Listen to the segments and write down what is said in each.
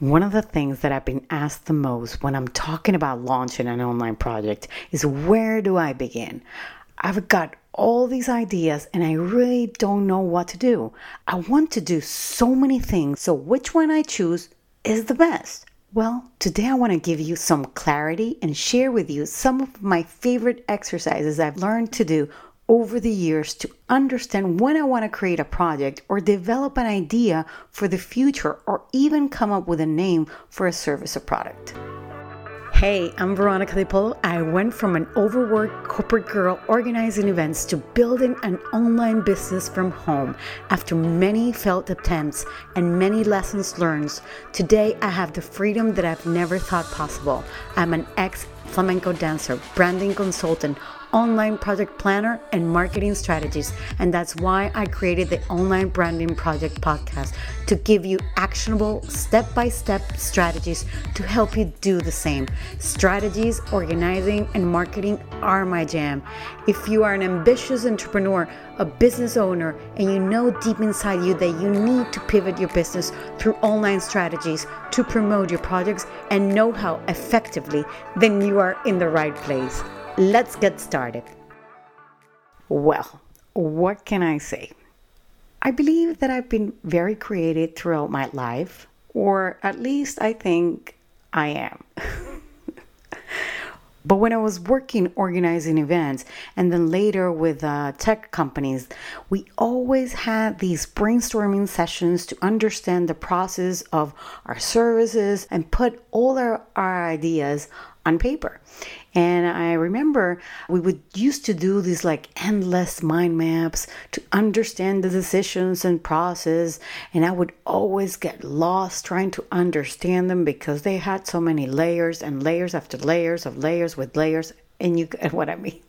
One of the things that I've been asked the most when I'm talking about launching an online project is where do I begin? I've got all these ideas and I really don't know what to do. I want to do so many things, so which one I choose is the best? Well, today I want to give you some clarity and share with you some of my favorite exercises I've learned to do over the years to understand when I want to create a project or develop an idea for the future or even come up with a name for a service or product. Hey, I'm Veronica DiPolo. I went from an overworked corporate girl organizing events to building an online business from home. After many failed attempts and many lessons learned, today I have the freedom that I've never thought possible. I'm an ex flamenco dancer, branding consultant, online project planner, and marketing strategies. And that's why I created the Online Branding Project podcast to give you actionable step by step strategies to help you do the same. Strategies, organizing, and marketing are my jam. If you are an ambitious entrepreneur, a business owner, and you know deep inside you that you need to pivot your business through online strategies to promote your projects and know how effectively, then you are in the right place. Let's get started. Well, what can I say? I believe that I've been very creative throughout my life, or at least I think I am. But when I was working organizing events and then later with uh, tech companies, we always had these brainstorming sessions to understand the process of our services and put all our, our ideas on paper. And I remember we would used to do these like endless mind maps to understand the decisions and process. And I would always get lost trying to understand them because they had so many layers and layers after layers of layers with layers. And you get what I mean.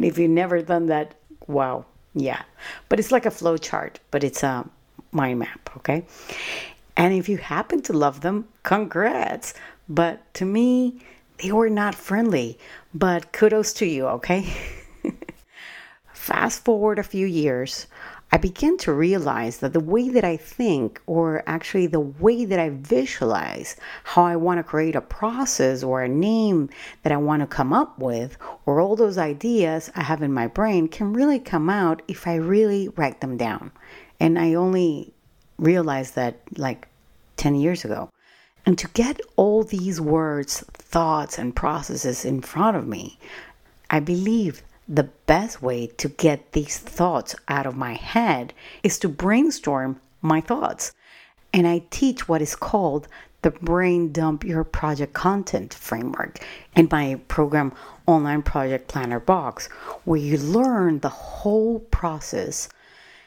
If you've never done that, wow, yeah. But it's like a flow chart, but it's a mind map, okay? And if you happen to love them, congrats. But to me, they were not friendly, but kudos to you, okay? Fast forward a few years, I began to realize that the way that I think, or actually the way that I visualize how I want to create a process or a name that I want to come up with, or all those ideas I have in my brain, can really come out if I really write them down. And I only realized that like 10 years ago. And to get all these words, thoughts, and processes in front of me, I believe the best way to get these thoughts out of my head is to brainstorm my thoughts. And I teach what is called the Brain Dump Your Project Content framework in my program Online Project Planner Box, where you learn the whole process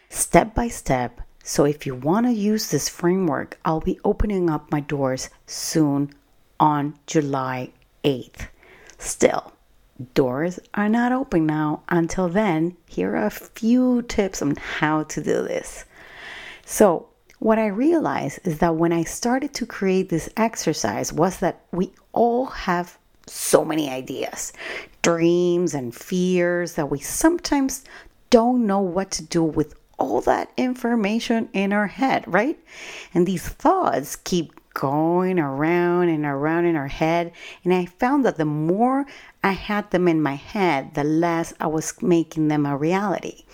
step by step so if you want to use this framework, I'll be opening up my doors soon on July 8th. Still, doors are not open now. Until then, here are a few tips on how to do this. So, what I realized is that when I started to create this exercise was that we all have so many ideas, dreams and fears that we sometimes don't know what to do with all that information in our head, right? And these thoughts keep going around and around in our head. And I found that the more I had them in my head, the less I was making them a reality.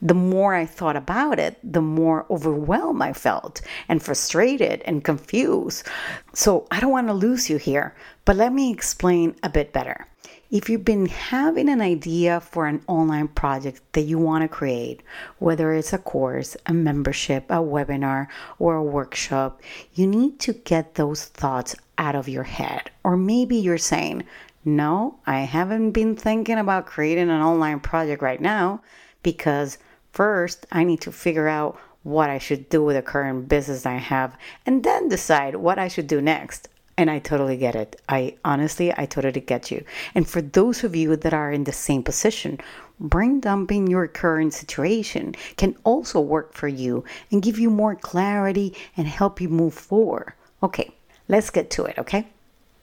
The more I thought about it, the more overwhelmed I felt and frustrated and confused. So I don't want to lose you here, but let me explain a bit better. If you've been having an idea for an online project that you want to create, whether it's a course, a membership, a webinar, or a workshop, you need to get those thoughts out of your head. Or maybe you're saying, No, I haven't been thinking about creating an online project right now because first I need to figure out what I should do with the current business I have and then decide what I should do next. And I totally get it. I honestly, I totally get you. And for those of you that are in the same position, brain dumping your current situation can also work for you and give you more clarity and help you move forward. Okay, let's get to it, okay?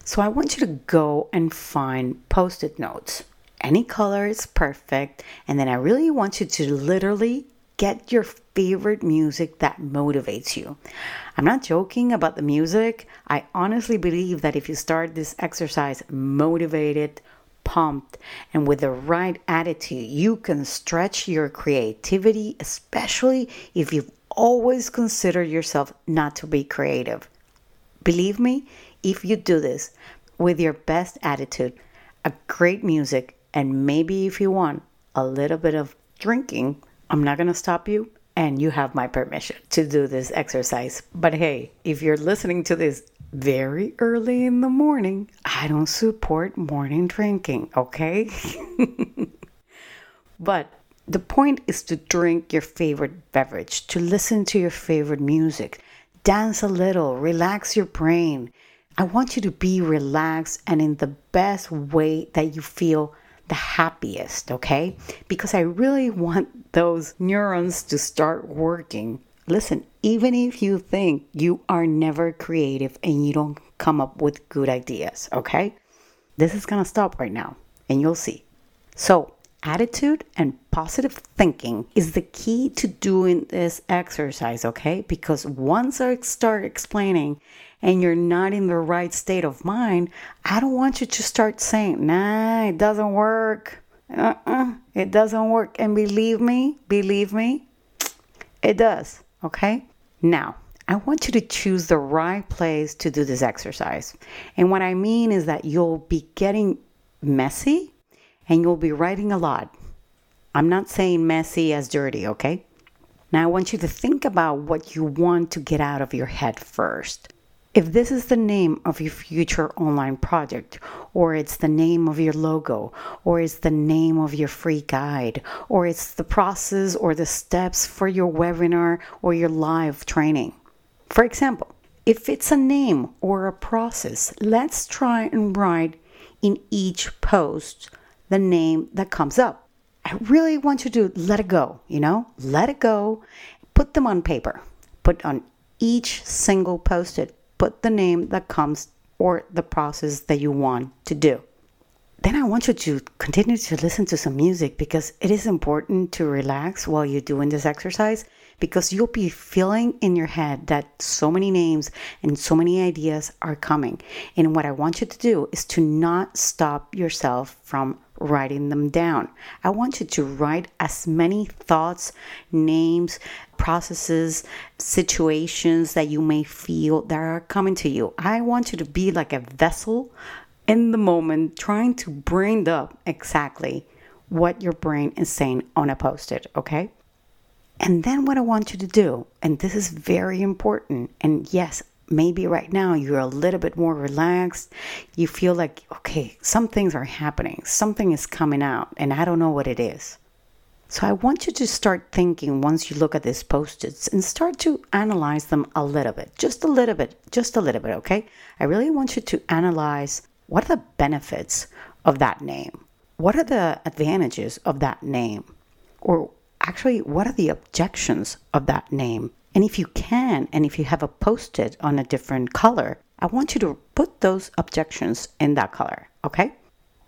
So I want you to go and find post it notes. Any color is perfect. And then I really want you to literally get your favorite music that motivates you. I'm not joking about the music. I honestly believe that if you start this exercise motivated, pumped, and with the right attitude, you can stretch your creativity, especially if you've always considered yourself not to be creative. Believe me, if you do this with your best attitude, a great music, and maybe if you want a little bit of drinking, I'm not going to stop you. And you have my permission to do this exercise. But hey, if you're listening to this very early in the morning, I don't support morning drinking, okay? but the point is to drink your favorite beverage, to listen to your favorite music, dance a little, relax your brain. I want you to be relaxed and in the best way that you feel the happiest, okay? Because I really want those neurons to start working. Listen, even if you think you are never creative and you don't come up with good ideas, okay? This is gonna stop right now and you'll see. So, attitude and positive thinking is the key to doing this exercise, okay? Because once I start explaining and you're not in the right state of mind, I don't want you to start saying, nah, it doesn't work. Uh-uh, it doesn't work. And believe me, believe me, it does, okay? Now, I want you to choose the right place to do this exercise. And what I mean is that you'll be getting messy and you'll be writing a lot. I'm not saying messy as dirty, okay? Now, I want you to think about what you want to get out of your head first. If this is the name of your future online project, or it's the name of your logo, or it's the name of your free guide, or it's the process or the steps for your webinar or your live training. For example, if it's a name or a process, let's try and write in each post the name that comes up. I really want you to let it go, you know, let it go, put them on paper, put on each single post it put the name that comes or the process that you want to do. Then I want you to continue to listen to some music because it is important to relax while you're doing this exercise because you'll be feeling in your head that so many names and so many ideas are coming. And what I want you to do is to not stop yourself from writing them down. I want you to write as many thoughts, names, processes, situations that you may feel that are coming to you. I want you to be like a vessel in the moment, trying to bring up exactly what your brain is saying on a post it, okay? And then what I want you to do, and this is very important, and yes, maybe right now you're a little bit more relaxed. You feel like, okay, some things are happening, something is coming out, and I don't know what it is. So I want you to start thinking once you look at these post-its and start to analyze them a little bit, just a little bit, just a little bit, okay? I really want you to analyze what are the benefits of that name? What are the advantages of that name? Or actually, what are the objections of that name? And if you can, and if you have a post it on a different color, I want you to put those objections in that color, okay?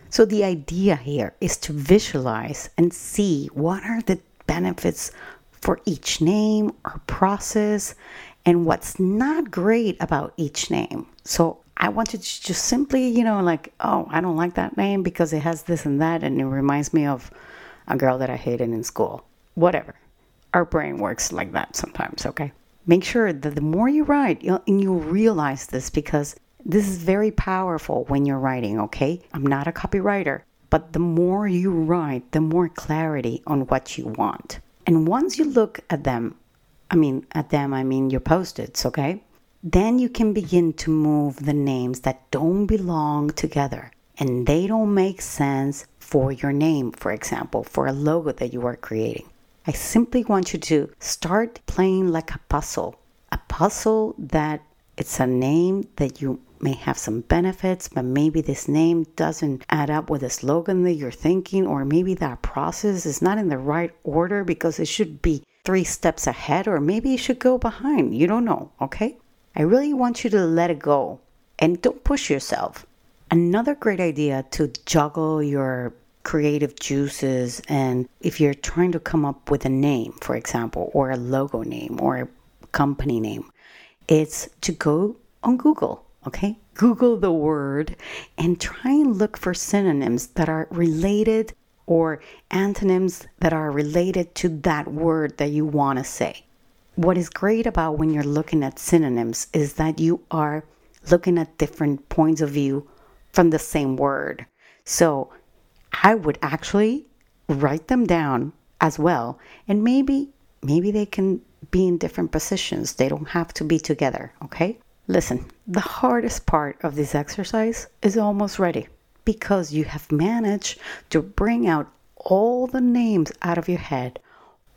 So the idea here is to visualize and see what are the benefits for each name or process and what's not great about each name. So I want you to just simply, you know, like, oh, I don't like that name because it has this and that and it reminds me of a girl that I hated in school. Whatever our brain works like that sometimes, okay? Make sure that the more you write, you'll, and you realize this because this is very powerful when you're writing, okay? I'm not a copywriter, but the more you write, the more clarity on what you want. And once you look at them, I mean, at them, I mean your post its, okay? Then you can begin to move the names that don't belong together and they don't make sense for your name, for example, for a logo that you are creating. I simply want you to start playing like a puzzle, a puzzle that it's a name that you may have some benefits, but maybe this name doesn't add up with the slogan that you're thinking, or maybe that process is not in the right order because it should be three steps ahead, or maybe it should go behind. You don't know, okay? I really want you to let it go and don't push yourself. Another great idea to juggle your creative juices and if you're trying to come up with a name, for example, or a logo name or a company name, it's to go on Google, okay? Google the word and try and look for synonyms that are related or antonyms that are related to that word that you want to say. What is great about when you're looking at synonyms is that you are looking at different points of view from the same word. So I would actually write them down as well and maybe maybe they can be in different positions. They don't have to be together, okay? Listen, the hardest part of this exercise is almost ready because you have managed to bring out all the names out of your head.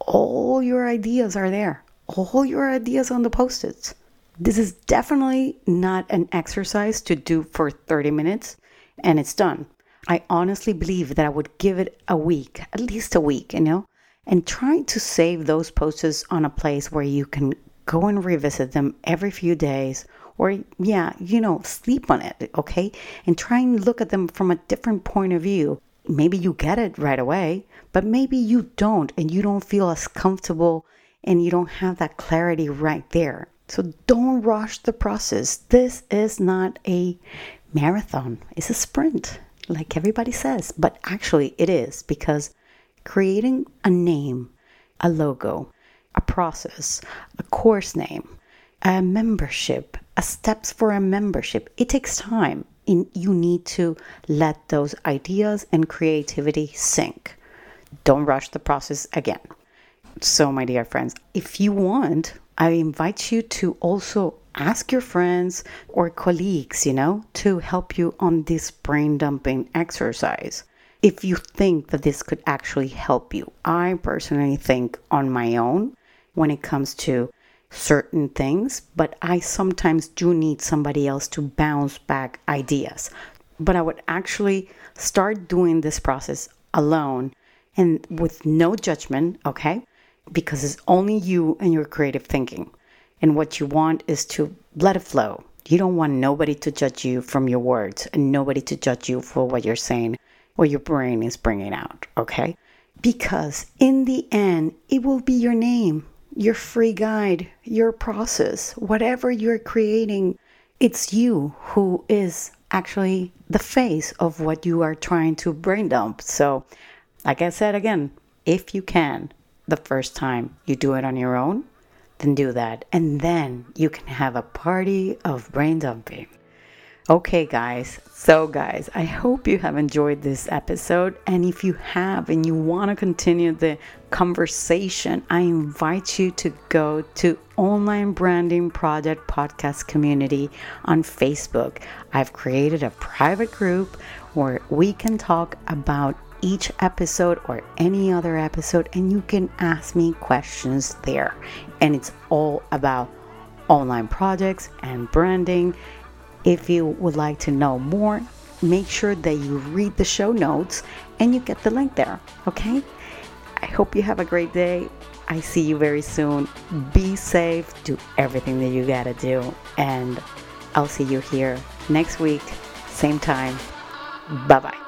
All your ideas are there. All your ideas on the post-its. This is definitely not an exercise to do for 30 minutes and it's done. I honestly believe that I would give it a week, at least a week, you know, and try to save those posts on a place where you can go and revisit them every few days or yeah you know sleep on it okay? And try and look at them from a different point of view. Maybe you get it right away but maybe you don't and you don't feel as comfortable and you don't have that clarity right there. So don't rush the process. This is not a marathon. It's a sprint like everybody says but actually it is because creating a name a logo a process a course name a membership a steps for a membership. It takes time. and you need to let those ideas and creativity sink. Don't rush the process again. So, my dear friends, if you want, I invite you to also ask your friends or colleagues, you know, to help you on this brain dumping exercise. If you think that this could actually help you, I personally think on my own when it comes to certain things, but I sometimes do need somebody else to bounce back ideas. But I would actually start doing this process alone and with no judgment, okay? Because it's only you and your creative thinking. And what you want is to let it flow. You don't want nobody to judge you from your words and nobody to judge you for what you're saying or your brain is bringing out, okay? Because in the end, it will be your name your free guide, your process, whatever you're creating, it's you who is actually the face of what you are trying to brain dump. So, like I said again, if you can, the first time you do it on your own, then do that. And then you can have a party of brain dumping. Okay, guys. So, guys, I hope you have enjoyed this episode. And if you have and you want to continue the conversation, I invite you to go to Online Branding Project Podcast Community on Facebook. I've created a private group where we can talk about each episode or any other episode, and you can ask me questions there. And it's all about online projects and branding if you would like to know more, make sure that you read the show notes and you get the link there, okay? I hope you have a great day. I see you very soon. Be safe, do everything that you gotta do, and I'll see you here next week, same time. Bye bye.